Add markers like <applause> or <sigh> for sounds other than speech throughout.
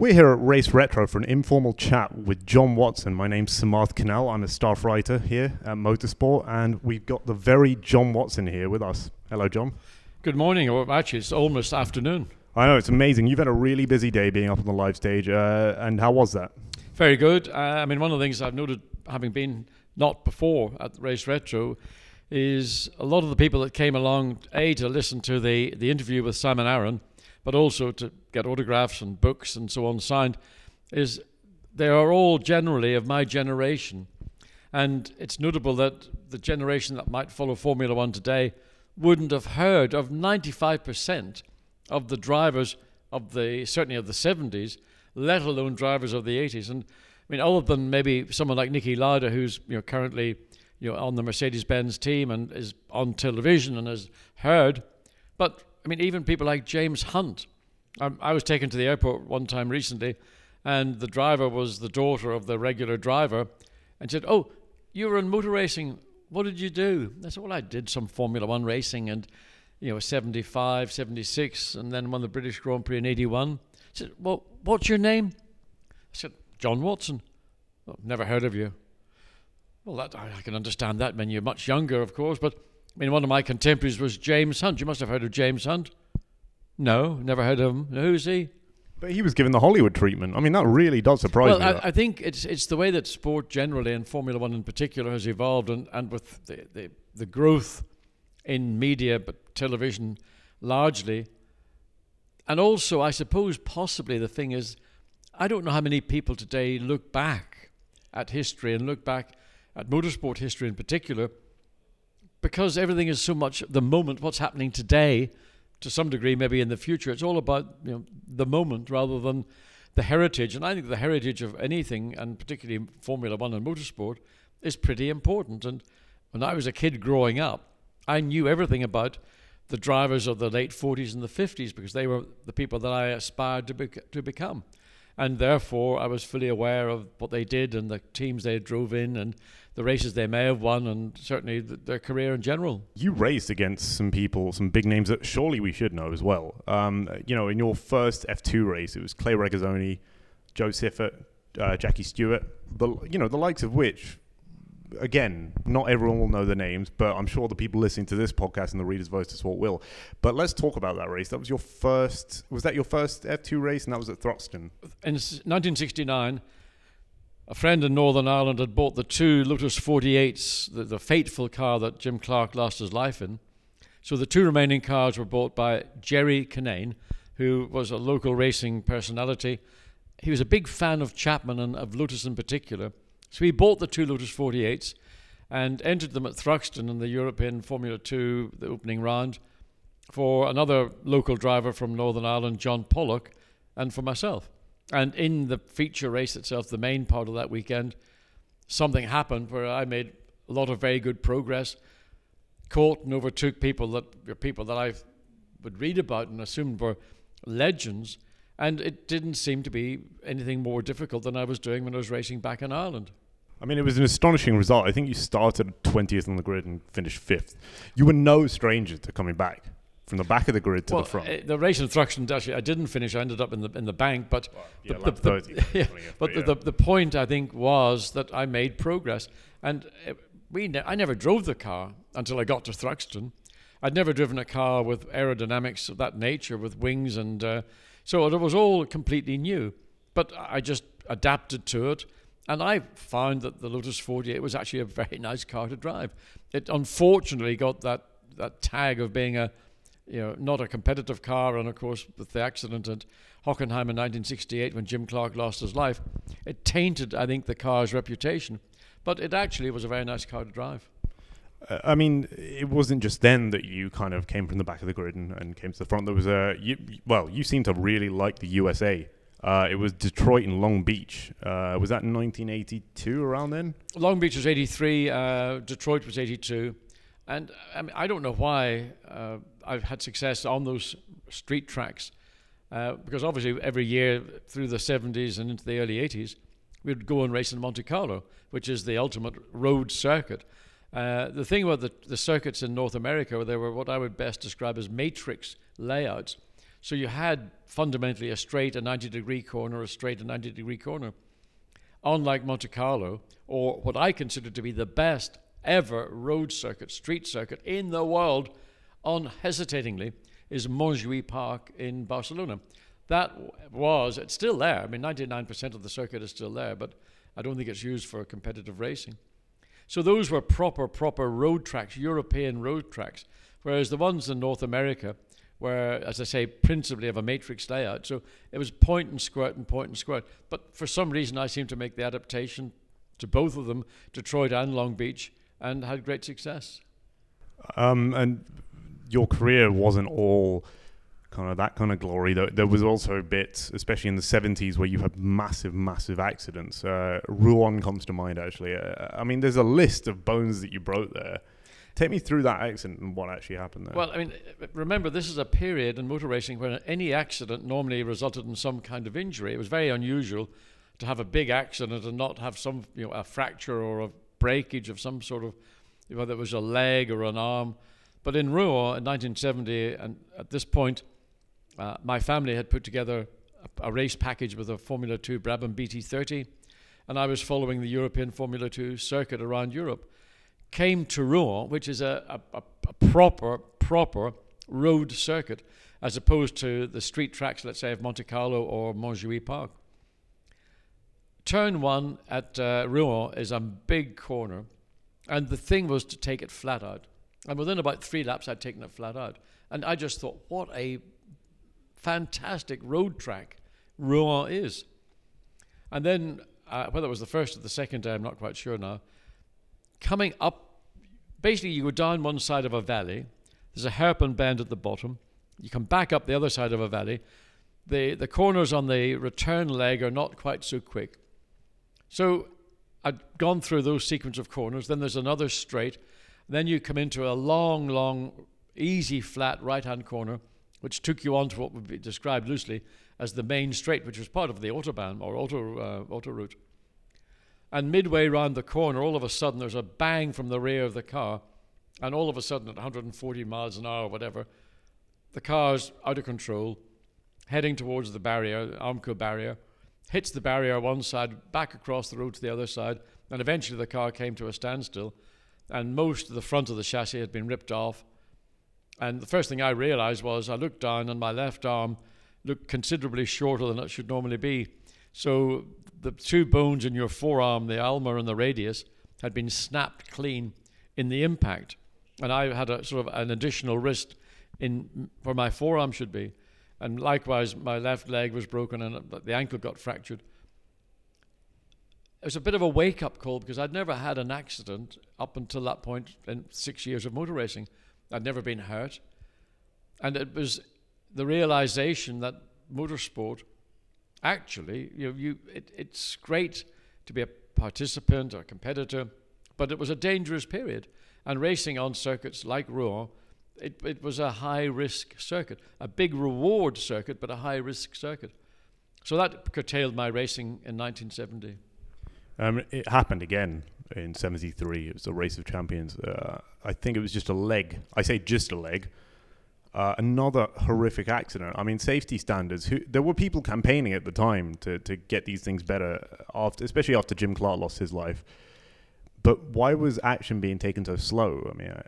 We're here at Race Retro for an informal chat with John Watson. My name's Samarth Kanal. I'm a staff writer here at Motorsport, and we've got the very John Watson here with us. Hello, John. Good morning, or actually, it's almost afternoon. I know, it's amazing. You've had a really busy day being up on the live stage, uh, and how was that? Very good. Uh, I mean, one of the things I've noted, having been not before at Race Retro, is a lot of the people that came along, A, to listen to the, the interview with Simon Arron, but also to get autographs and books and so on signed, is they are all generally of my generation. And it's notable that the generation that might follow Formula One today wouldn't have heard of 95% of the drivers of the, certainly of the 70s, let alone drivers of the 80s. And I mean, other than maybe someone like Niki Lauda, who's you know, currently you know, on the Mercedes Benz team and is on television and has heard, but I mean, even people like James Hunt. I, I was taken to the airport one time recently, and the driver was the daughter of the regular driver, and said, "Oh, you were in motor racing. What did you do?" I said, "Well, I did some Formula One racing, and you know, 75, 76, and then won the British Grand Prix in 81." I said, "Well, what's your name?" I said, "John Watson." Well, never heard of you. Well, that I, I can understand that when you're much younger, of course, but I mean, one of my contemporaries was James Hunt. You must have heard of James Hunt. No, never heard of him. Who's he? But he was given the Hollywood treatment. I mean, that really does surprise well, me. I, I, think it's it's the way that sport generally and Formula One in particular has evolved, and, and with the, the, the growth in media, but television largely. And also, I suppose possibly the thing is, I don't know how many people today look back at history and look back at motorsport history in particular because everything is so much the moment, what's happening today, to some degree, maybe in the future. It's all about you know the moment rather than the heritage. And I think the heritage of anything, and particularly Formula One and motorsport, is pretty important. And when I was a kid growing up, I knew everything about the drivers of the late 40s and the 50s because they were the people that I aspired to, bec- to become. And therefore, I was fully aware of what they did and the teams they drove in and the races they may have won and certainly th- their career in general. You raced against some people, some big names that surely we should know as well. Um, you know, in your first F2 race, it was Clay Regazzoni, Jo Siffert, uh, Jackie Stewart, the, you know, the likes of which, again, not everyone will know the names, but I'm sure the people listening to this podcast and the Reader's Voice to Sport will. But let's talk about that race. That was your first, was that your first F2 race? And that was at Thruxton? In 1969, a friend in Northern Ireland had bought the two Lotus 48s, the, the fateful car that Jim Clark lost his life in. So the two remaining cars were bought by Jerry Kinane, who was a local racing personality. He was a big fan of Chapman and of Lotus in particular. So he bought the two Lotus 48s and entered them at Thruxton in the European Formula 2, the opening round, for another local driver from Northern Ireland, John Pollock, and for myself. And in the feature race itself, the main part of that weekend, something happened where I made a lot of very good progress, caught and overtook people that people that I would read about and assumed were legends. And it didn't seem to be anything more difficult than I was doing when I was racing back in Ireland. I mean, it was an astonishing result. I think you started 20th on the grid and finished fifth. You were no stranger to coming back from the back of the grid to well, the front. Uh, the race in Thruxton, actually, I didn't finish. I ended up in the in the bank, but well, yeah, the, the, 30, <laughs> yeah, but the, the, the point I think was that I made progress, and uh, we ne- I never drove the car until I got to Thruxton. I'd never driven a car with aerodynamics of that nature, with wings, and uh, so it was all completely new. But I just adapted to it. And I found that the Lotus 48 was actually a <laughs> very nice car to drive. It unfortunately got that, that tag of being a, you know, not a competitive car. And of course, with the accident at Hockenheim in 1968 when Jim Clark lost his life, it tainted, I think, the car's reputation. But it actually was a very nice car to drive. Uh, I mean, it wasn't just then that you kind of came from the back of the grid and, and came to the front. There was a, you, well, you seem to really like the USA. Uh, it was Detroit and Long Beach. Uh, was that 1982 around then? Long Beach was 83. Uh, Detroit was 82. And I mean, I don't know why uh, I've had success on those street tracks, uh, because obviously every year through the 70s and into the early 80s, we'd go and race in Monte Carlo, which is the ultimate road circuit. Uh, the thing about the, the circuits in North America, they were what I would best describe as matrix layouts. So you had fundamentally a straight, a 90 degree corner, a straight, a 90 degree corner. Unlike Monte Carlo, or what I consider to be the best ever road circuit, street circuit in the world, unhesitatingly, is Montjuic Park in Barcelona. That was, it's still there. I mean, 99% of the circuit is still there, but I don't think it's used for competitive racing. So those were proper, proper road tracks, European road tracks. Whereas the ones in North America were, as I say, principally of a matrix layout. So it was point and squirt and point and squirt. But for some reason, I seem to make the adaptation to both of them, Detroit and Long Beach, and had great success. Um, and your career wasn't all kind of that kind of glory. There, there was also bits, especially in the 70s, where you had massive, massive accidents. Uh, Rouen comes to mind, actually. Uh, I mean, there's a list of bones that you broke there. Take me through that accident and what actually happened there. Well, I mean, remember, this is a period in motor racing when any accident normally resulted in some kind of injury. It was very unusual to have a big accident and not have some, you know, a fracture or a breakage of some sort of, whether it was a leg or an arm. But in Rouen in 1970, and at this point, uh, my family had put together a, a, race package with a Formula 2 Brabham BT30, and I was following the European Formula 2 circuit around Europe. Came to Rouen, which is a, a, a proper, proper road circuit, as opposed to the street tracks, let's say, of Monte Carlo or Montjuic Park. Turn one at uh, Rouen is a big corner, and the thing was to take it flat out. And within about three laps, I'd taken it flat out. And I just thought, what a fantastic road track Rouen is. And then, uh, whether it was the first or the second day, I'm not quite sure now, coming up, basically, you go down one side of a valley, there's a hairpin bend at the bottom, you come back up the other side of a valley. The, the corners on the return leg are not quite so quick. So I'd gone through those sequence of corners, then there's another straight, then you come into a long, long, easy, flat right hand corner, which took you on to what would be described loosely as the main straight, which was part of the autobahn or auto, uh, auto route. And midway round the corner, all of a sudden, there's a bang from the rear of the car, and all of a sudden, at 140 miles an hour or whatever, the car's out of control, heading towards the barrier, the Armco barrier, hits the barrier one side, back across the road to the other side, and eventually the car came to a standstill and most of the front of the chassis had been ripped off. And the first thing I realized was I looked down and my left arm looked considerably shorter than it should normally be. So the two bones in your forearm, the ulnar and the radius, had been snapped clean in the impact. And I had a sort of an additional wrist in where my forearm should be. And likewise, my left leg was broken and the ankle got fractured it was a bit of a wake up call because I'd never had an accident up until that point in six years of motor racing. I'd never been hurt. And it was the realization that motorsport actually, you you, it, it's great to be a participant or a competitor, but it was a dangerous period. And racing on circuits like Rouen, it, it was a high risk circuit, a big reward circuit, but a high risk circuit. So that curtailed my racing in 1970. Um, it happened again in '73. It was the Race of Champions. Uh, I think it was just a leg. I say just a leg. Uh, another horrific accident. I mean, safety standards. Who, there were people campaigning at the time to, to get these things better, after, especially after Jim Clark lost his life. But why was action being taken so slow? I mean, uh,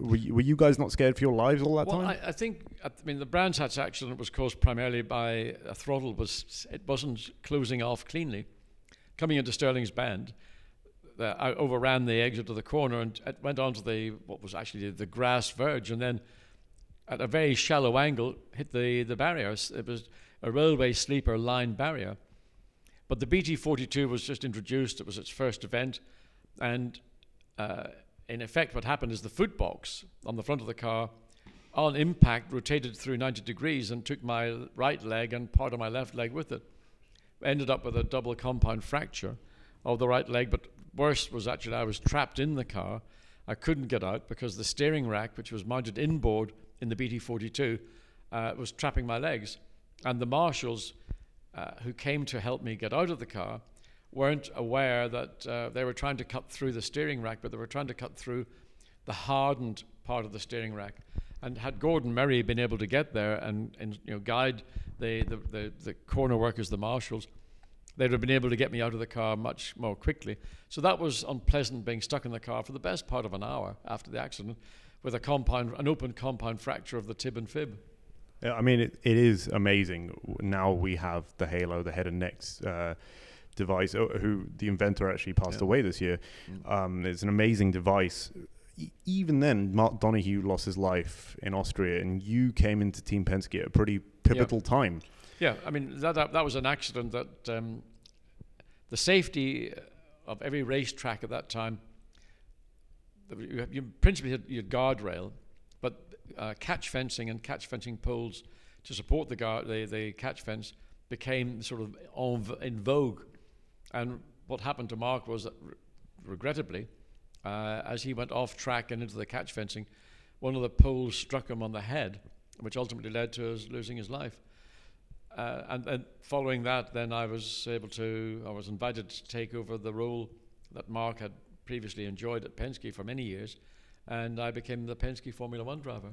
were you, were you guys not scared for your lives all that well, time? I, I think. I mean, the Brands Hatch accident was caused primarily by a throttle was it wasn't closing off cleanly coming into Stirling's bend, uh, I overran the exit of the corner and it went onto the what was actually the grass verge, and then at a very shallow angle hit the the barriers. It was a railway sleeper line barrier, but the BT42 was just introduced. It was its first event, and uh, in effect, what happened is the foot box on the front of the car, on impact, rotated through 90 degrees and took my right leg and part of my left leg with it ended up with a double compound fracture of the right leg. But worse was actually I was trapped in the car. I couldn't get out because the steering rack, which was mounted inboard in the BT42, uh, was trapping my legs. And the marshals uh, who came to help me get out of the car weren't aware that uh, they were trying to cut through the steering rack, but they were trying to cut through the hardened part of the steering rack. And had Gordon Murray been able to get there and, and you know guide the, the, the, the corner workers, the marshals, they'd have been able to get me out of the car much more quickly. So that was unpleasant being stuck in the car for the best part of an hour after the accident with a compound, an open compound fracture of the tib and fib. I mean, it, it is amazing. Now we have the Halo, the head and neck uh, device, uh, who the inventor actually passed Yeah. away this year. Mm. Um, it's an amazing device. E- even then, Mark Donohue lost his life in Austria, and you came into Team Penske at a pretty pivotal time. Yeah, I mean that that, that was an accident that um, the safety of every racetrack at that time. You, you principally had your guardrail, but uh, catch fencing and catch fencing poles to support the guard the, the catch fence became sort of en in vogue. And what happened to Mark was that, re- regrettably, uh, as he went off track and into the catch fencing, one of the poles struck him on the head, which ultimately led to us losing his life. Uh, and, and following that, then I was able to, I was invited to take over the role that Mark had previously enjoyed at Penske for many years, and I became the Penske Formula One driver.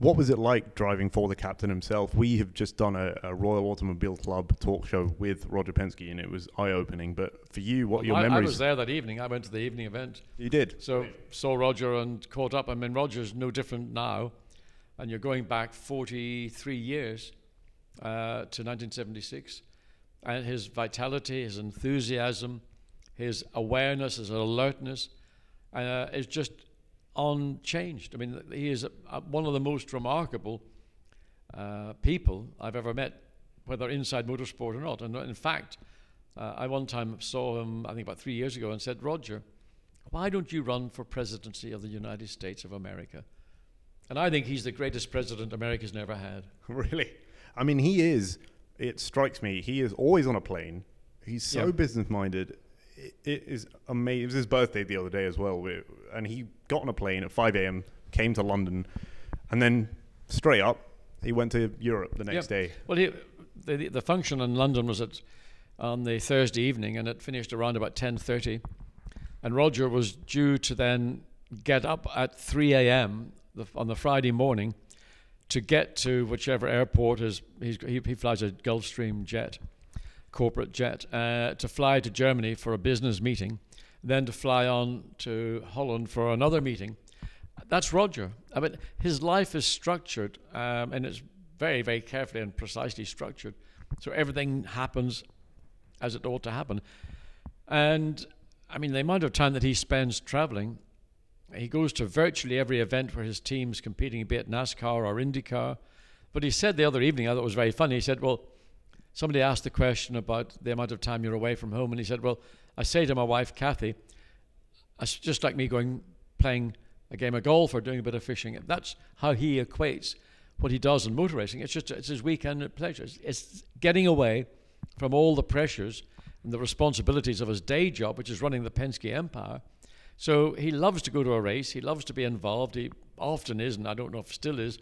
What was it like driving for the captain himself? We have just done a, a Royal Automobile Club talk show with Roger Penske, and it was eye-opening. But for you, what Well, your I, I was there that evening. I went to the evening event, You did. so saw Roger and caught up. I mean, Roger's no different now, and you're going back 43 years uh, to 1976, and his vitality, his enthusiasm, his awareness, his alertness, uh, is just unchanged. I mean, he is uh, one of the most remarkable uh, people I've ever met, whether inside motorsport or not. And in fact, uh, I one time saw him, I think about three years ago, and said, Roger, why don't you run for presidency of the United States of America? And I think he's the greatest president America's never had. <laughs> Really? I mean, he is. It strikes me. He is always on a plane. He's so business minded. It, it is amazing. It was his birthday the other day as well, we- and he got on a plane at 5 a.m., came to London, and then straight up, he went to Europe the next Yep. day. Well, he, the, the- function in London was at on the Thursday evening, and it finished around about ten thirty. And Roger was due to then get up at three a.m. The, on the Friday morning to get to whichever airport is. He's, he, he flies a Gulfstream jet, corporate jet, uh, to fly to Germany for a business meeting, then to fly on to Holland for another meeting. That's Roger. I mean, his life is structured, um, and it's very, very carefully and precisely structured. So everything happens as it ought to happen. And I mean, the amount of time that he spends traveling, he goes to virtually every event where his team's competing, be it NASCAR or IndyCar. But he said the other evening, I thought it was very funny. He said, Well, somebody asked the question about the amount of time you're away from home. And he said, Well, I say to my wife, Kathy, it's just like me going playing a game of golf or doing a bit of fishing. That's how he equates what he does in motor racing. It's just it's his weekend pleasure. It's, it's getting away from all the pressures and the responsibilities of his day job, which is running the Penske empire. So he loves to go to a race. He loves to be involved. He often is, and I don't know if still is.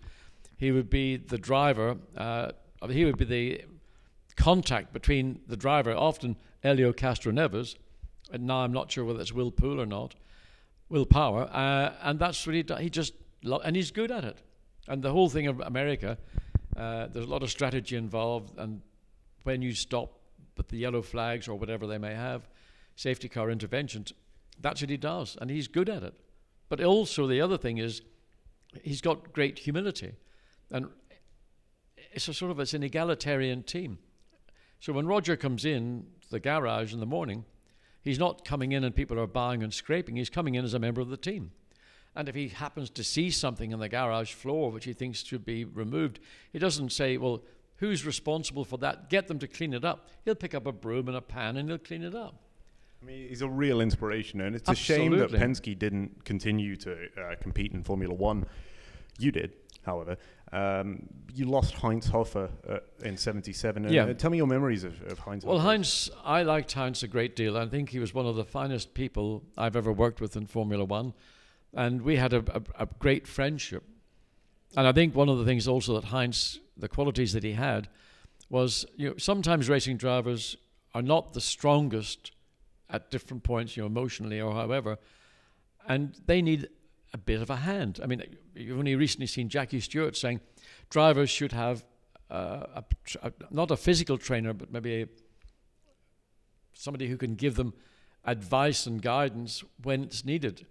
He would be the driver. Uh, he would be the contact between the driver, often Helio Castroneves, and now I'm not sure whether it's Will Poole or not, Will Power, uh, and that's what he do- he just lo- and he's good at it. And the whole thing of America, uh, there's a lot of strategy involved, and when you stop with the yellow flags or whatever they may have, safety car interventions, that's what he does, and he's good at it. But also the other thing is, he's got great humility, and it's a sort of it's an egalitarian team. So when Roger comes in the garage in the morning, he's not coming in and people are bowing and scraping. He's coming in as a member of the team. And if he happens to see something in the garage floor which he thinks should be removed, he doesn't say, Well, who's responsible for that? Get them to clean it up. He'll pick up a broom and a pan and he'll clean it up. I mean, he's a real inspiration, and it's a shame that Absolutely. Penske didn't continue to uh, compete in Formula One. You did, however. Um, you lost Heinz Hofer uh, in '77. Yeah. uh, tell me your memories of, of Heinz. Well, Hofer. Heinz, I liked Heinz a great deal. I think he was one of the finest people I've ever worked with in Formula One. And we had a, a, a great friendship. And I think one of the things also that Heinz, the qualities that he had, was you know, sometimes racing drivers are not the strongest at different points, you know, emotionally or however, and they need a bit of a hand. I mean, you've only recently seen Jackie Stewart saying drivers should have uh, a, a, not a physical trainer, but maybe a, somebody who can give them advice and guidance when it's needed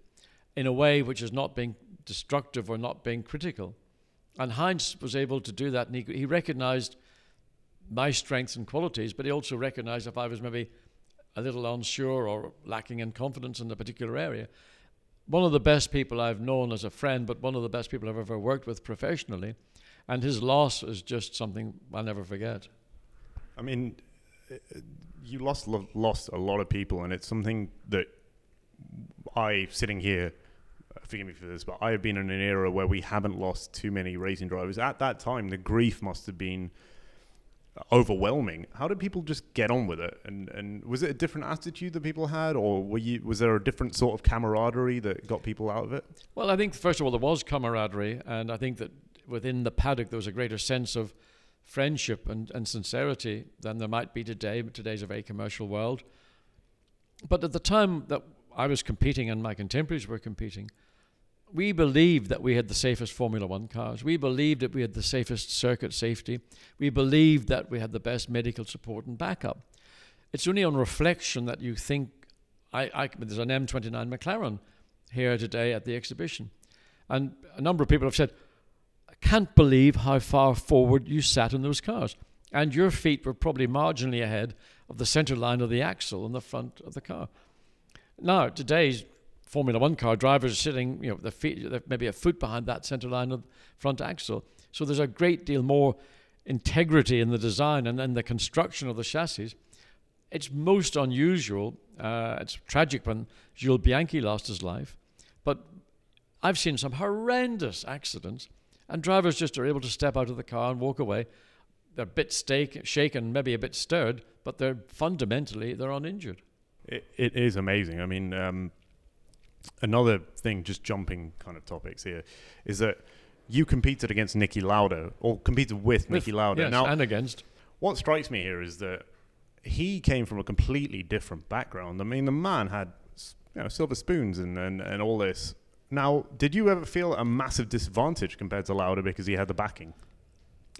in a way which is not being destructive or not being critical. And Heinz was able to do that, and he, he recognized my strengths and qualities, but he also recognized if I was maybe a little unsure or lacking in confidence in a particular area. One of the best people I've known as a friend, but one of the best people I've ever worked with professionally, and his loss is just something I'll never forget. I mean, uh, you lost lost a lot of people, and it's something that I, sitting here, forgive me for this, but I have been in an era where we haven't lost too many racing drivers. At that time, the grief must have been overwhelming. How did people just get on with it? And and was it a different attitude that people had, or were you was there a different sort of camaraderie that got people out of it? Well, I think first of all there was camaraderie, and I think that within the paddock there was a greater sense of friendship and, and sincerity than there might be today. Today's a very commercial world. But at the time that I was competing and my contemporaries were competing, we believed that we had the safest Formula One cars. We believed that we had the safest circuit safety. We believed that we had the best medical support and backup. It's only on reflection that you think, I, I, there's an M29 McLaren here today at the exhibition. And a number of people have said, I can't believe how far forward you sat in those cars. And your feet were probably marginally ahead of the center line of the axle on the front of the car. Now, today's Formula One car drivers are sitting, you know, their feet, maybe a foot behind that center line of front axle. So there's a great deal more integrity in the design and, and the construction of the chassis. It's most unusual. Uh, it's tragic when Jules Bianchi lost his life, but I've seen some horrendous accidents, and drivers just are able to step out of the car and walk away. They're a bit stake, shaken, maybe a bit stirred, but they're fundamentally they're uninjured. it, it is amazing. I mean, um, another thing, just jumping kind of topics here, is that you competed against Niki Lauda or competed with, with Niki Lauda. Yes, now, and against. What strikes me here is that he came from a completely different background. I mean, the man had you know, silver spoons and, and, and all this. Now, did you ever feel a massive disadvantage compared to Lauda because he had the backing?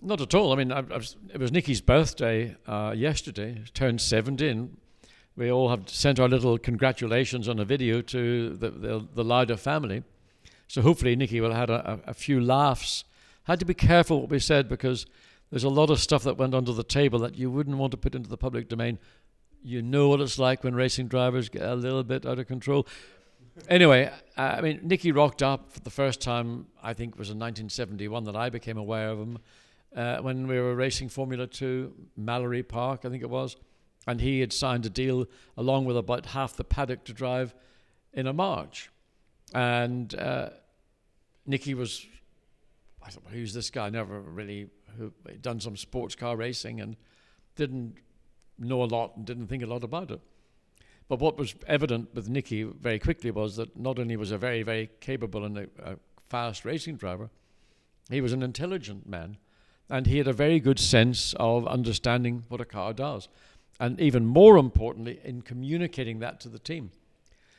Not at all. I mean, I, I was, it was Niki's birthday uh, yesterday. Turned 17 we all have sent our little congratulations on a video to the, the, the Lauda family. So hopefully Niki will have had a, a, few laughs. Had to be careful what we said because there's a lot of stuff that went under the table that you wouldn't want to put into the public domain. You know what it's like when racing drivers get a little bit out of control. Anyway, I mean, Niki rocked up for the first time, I think it was in 1971 that I became aware of him uh, when we were racing Formula 2, Mallory Park, I think it was and he had signed a deal along with about half the paddock to drive in a March. And uh, Niki was, I thought, who's this guy? Never really who done some sports car racing and didn't know a lot and didn't think a lot about it. But what was evident with Niki very quickly was that not only was a very, very capable and a, a fast racing driver, he was an intelligent man. And he had a very good sense of understanding what a car does and even more importantly, in communicating that to the team.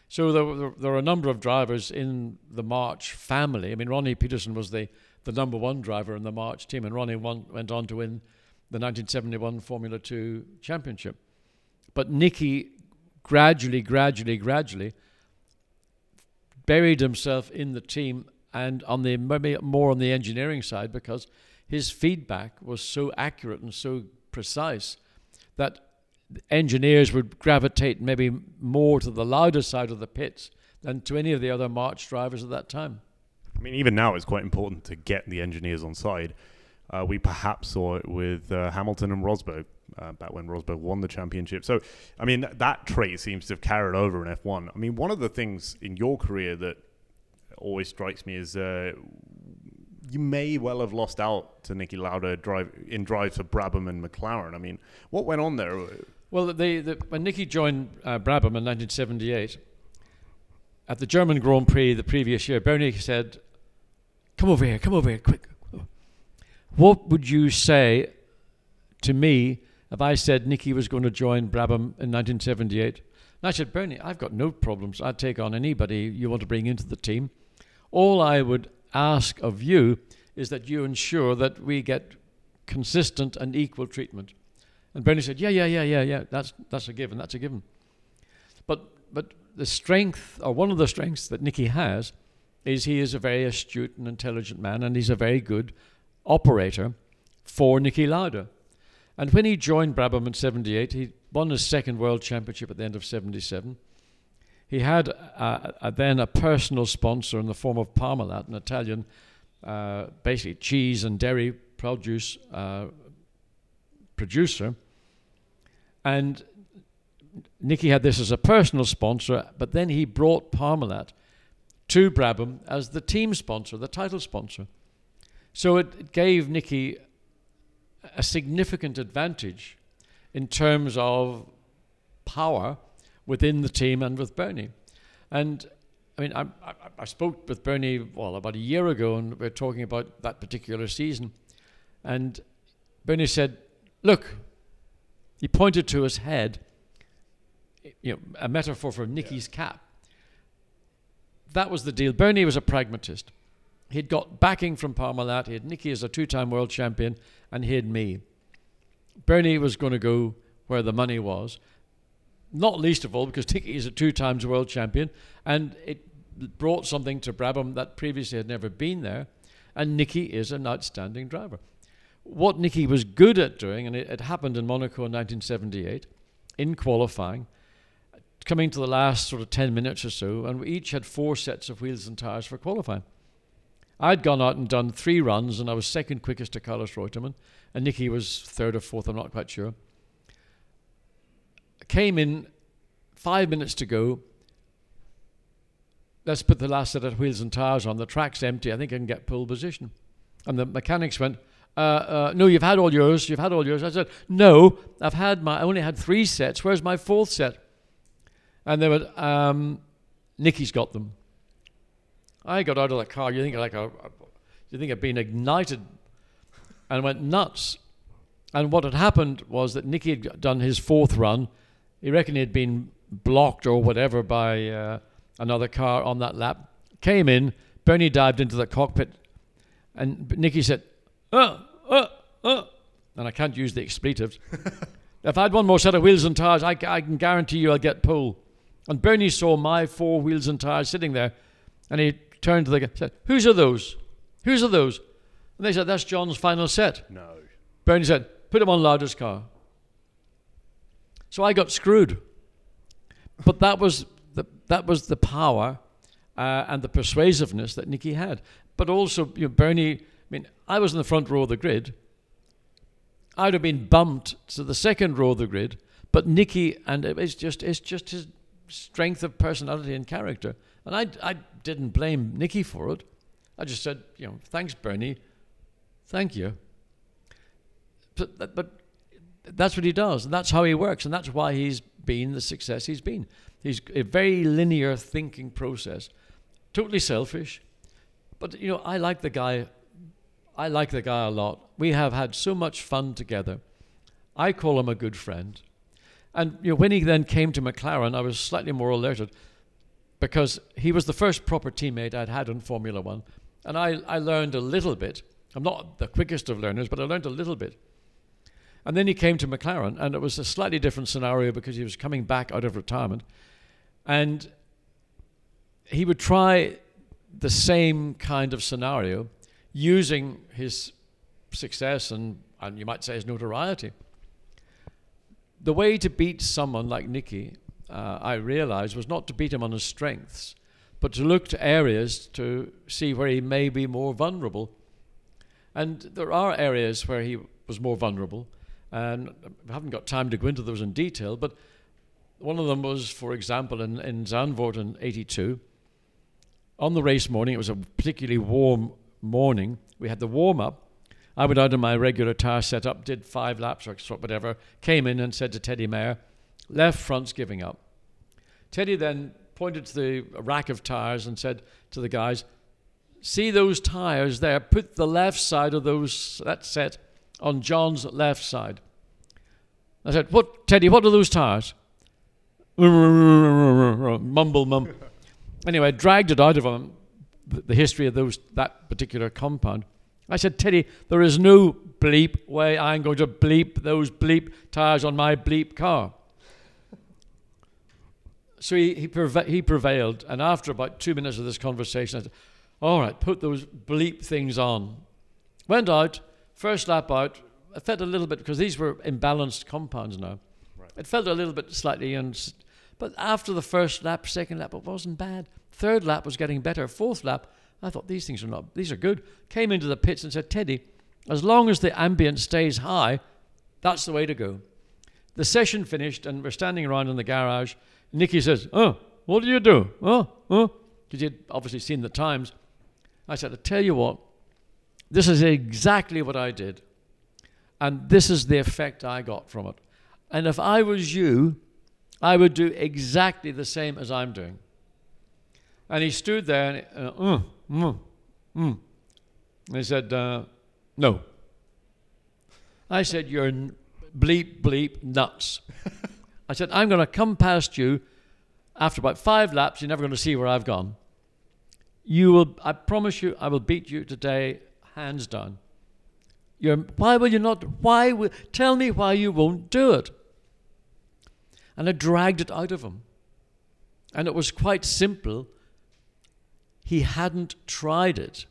So there, were, there are a number of drivers in the March family. I mean, Ronnie Peterson was the, the number one driver in the March team, and Ronnie won, went on to win the 1971 Formula 2 championship. But Niki gradually, gradually, gradually buried himself in the team and on the more on the engineering side because his feedback was so accurate and so precise that engineers would gravitate maybe more to the Lauda side of the pits than to any of the other March drivers at that time. I mean, even now it's quite important to get the engineers on side. Uh, we perhaps saw it with uh, Hamilton and Rosberg uh, back when Rosberg won the championship. So, I mean, th- that trait seems to have carried over in F1. I mean, one of the things in your career that always strikes me is uh, you may well have lost out to Niki Lauda drive in drives for Brabham and McLaren. I mean, what went on there? Well, the, the, when Niki joined uh, Brabham in 1978, at the German Grand Prix the previous year, Bernie said, Come over here, come over here, quick. What would you say to me if I said Niki was going to join Brabham in 1978? And I said, Bernie, I've got no problems. I'd take on anybody you want to bring into the team. All I would ask of you is that you ensure that we get consistent and equal treatment. And Bernie said, Yeah, yeah, yeah, yeah, yeah, that's, that's a given, that's a given. But, but the strength, or one of the strengths that Niki has, is he is a very astute and intelligent man, and he's a very good operator for Niki Lauda. And when he joined Brabham in 78, he won his second world championship at the end of 77. He had uh, uh, then a personal sponsor in the form of Parmalat, an Italian, uh, basically cheese and dairy produce uh, producer. And Niki had this as a personal sponsor, but then he brought Parmalat to Brabham as the team sponsor, the title sponsor. So it gave Niki a significant advantage in terms of power within the team and with Bernie. And I mean, I, I, I, spoke with Bernie, well, about a year ago, and we are talking about that particular season. And Bernie said, Look, he pointed to his head, you know, a metaphor for Niki's yeah. cap. That was the deal. Bernie was a pragmatist. He'd got backing from Parmalat, he had Niki as a two time world champion, and he had me. Bernie was going to go where the money was, not least of all because Niki is a two times world champion, and it brought something to Brabham that previously had never been there, and Niki is an outstanding driver. What Niki was good at doing, and it, it happened in Monaco in 1978, in qualifying, coming to the last sort of 10 minutes or so, and we each had four sets of wheels and tyres for qualifying. I'd gone out and done three runs, and I was second quickest to Carlos Reutemann, and Niki was third or fourth, I'm not quite sure. Came in five minutes to go. Let's put the last set of wheels and tyres on. The track's empty. I think I can get pole position. And the mechanics went, uh, uh, no, you've had all yours. You've had all yours. I said, no, I've had my, I only had three sets. Where's my fourth set? And they went, um, Niki's got them. I got out of the car. You think like a, you think I'd been ignited, and went nuts. And what had happened was that Niki had done his fourth run. He reckoned he had been blocked or whatever by uh, another car on that lap. Came in. Bernie dived into the cockpit, and Niki said, "Uh, uh, uh," and I can't use the expletives. <laughs> if I had one more set of wheels and tires, I, I can guarantee you I'll get pulled. And Bernie saw my four wheels and tires sitting there, and he turned to the guy and said, Whose are those? Whose are those? And they said, That's John's final set. No. Bernie said, Put him on Lauda's car. So I got screwed. But that was the, that was the power uh, and the persuasiveness that Niki had. But also, you know, Bernie, mean, I was in the front row of the grid. I'd have been bumped to the second row of the grid, but Niki, and it's just, it's just his strength of personality and character. And I, I didn't blame Niki for it. I just said, you know, thanks, Bernie. Thank you. But, but that's what he does, and that's how he works, and that's why he's been the success he's been. He's a very linear thinking process, totally selfish. But you know, I like the guy. I like the guy a lot. We have had so much fun together. I call him a good friend. And you know, when he then came to McLaren, I was slightly more alerted because he was the first proper teammate I'd had in Formula One. And I, I learned a little bit. I'm not the quickest of learners, but I learned a little bit. And then he came to McLaren, and it was a slightly different scenario because he was coming back out of retirement. And he would try the same kind of scenario using his success and, and you might say his notoriety. The way to beat someone like Niki uh, I realized was not to beat him on his strengths, but to look to areas to see where he may be more vulnerable. And there are areas where he was more vulnerable, and I haven't got time to go into those in detail, but one of them was, for example, in, in Zandvoort in 82. On the race morning, it was a particularly warm morning. We had the warm up. I went out in my regular tire setup, did five laps or whatever, came in and said to Teddy Mayer, Left front's giving up. Teddy then pointed to the rack of tires and said to the guys, See those tires there? Put the left side of those that set on John's left side. I said, What Teddy, what are those tires? <laughs> Mumble mumble. Anyway, dragged it out of him. The, history of those that particular compound. I said, Teddy, there is no bleep way I'm going to bleep those bleep tires on my bleep car. So he, he, preva- he prevailed, and after about two minutes of this conversation, I said, All right, put those bleep things on. Went out, first lap out. I felt a little bit, because these were imbalanced compounds now. Right. It felt a little bit slightly, and, but after the first lap, second lap, it wasn't bad. Third lap was getting better. Fourth lap, I thought these things are not, these are good. Came into the pits and said, Teddy, as long as the ambient stays high, that's the way to go. The session finished, and we're standing around in the garage. Niki says, Oh, what do you do? Oh, oh. Because he'd obviously seen the times. I said, I tell you what, this is exactly what I did. And this is the effect I got from it. And if I was you, I would do exactly the same as I'm doing. And he stood there and, uh, mm, mm, mm. and he said, uh, No. I said, You're n- bleep, bleep, nuts. I said, I'm going to come past you after about five laps. You're never going to see where I've gone. You will, I promise you, I will beat you today, hands down. You're, why will you not? Why will, tell me why you won't do it? And I dragged it out of him. And it was quite simple. He hadn't tried it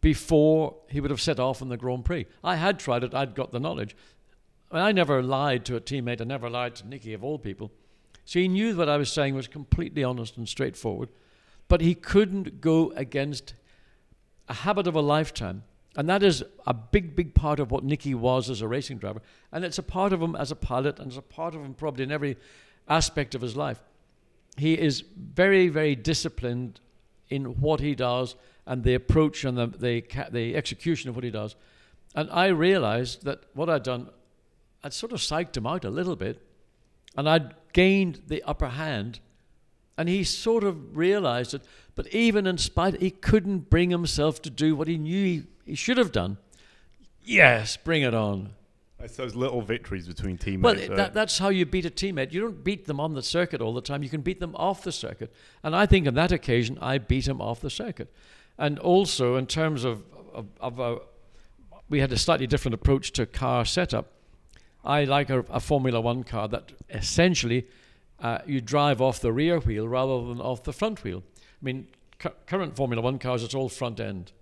before he would have set off on the Grand Prix. I had tried it, I'd got the knowledge. I never lied to a teammate, I never lied to Niki, of all people. So he knew what I was saying was completely honest and straightforward. But he couldn't go against a habit of a lifetime. And that is a big, big part of what Niki was as a racing driver. And it's a part of him as a pilot, and it's a part of him probably in every aspect of his life. He is very, very disciplined in what he does and the approach and the, the, the execution of what he does. And I realized that what I'd done, I'd sort of psyched him out a little bit, and I'd gained the upper hand. And he sort of realized it, but even in spite, he couldn't bring himself to do what he knew he, he should have done. Yes, bring it on. It's those little victories between Well, teammates. uh, that, that's how you beat a teammate. You don't beat them on the circuit all the time. You can beat them off the circuit. And I think on that occasion, I beat him off the circuit. And also, in terms of, of, of a, we had a slightly different approach to car setup. I like a, a Formula One car that essentially uh, you drive off the rear wheel rather than off the front wheel. I mean, cu- current Formula One cars, it's all front end.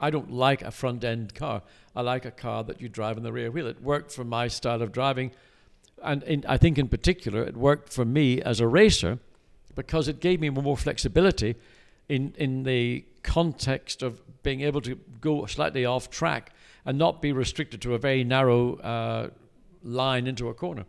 I don't like a front end car. I like a car that you drive in the rear wheel. It worked for my style of driving. And in, I think, in particular, it worked for me as a racer because it gave me more flexibility in, in the context of being able to go slightly off track and not be restricted to a very narrow uh, line into a corner.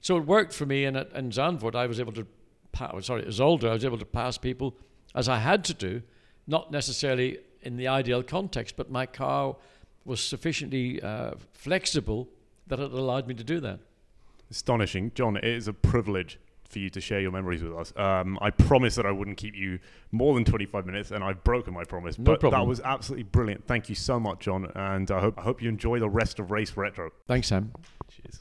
So it worked for me. And at in Zandvoort, I was able to, pa- sorry, at Zolder, I was able to pass people as I had to do, not necessarily in the ideal context, but my car was sufficiently uh, flexible that it allowed me to do that. astonishing. John, it is a privilege for you to share your memories with us. Um, I promised that I wouldn't keep you more than 25 minutes, and I've broken my promise. No but problem. that was absolutely brilliant. Thank you so much, John, and I hope I hope you enjoy the rest of Race Retro. Thanks, Sam. Cheers.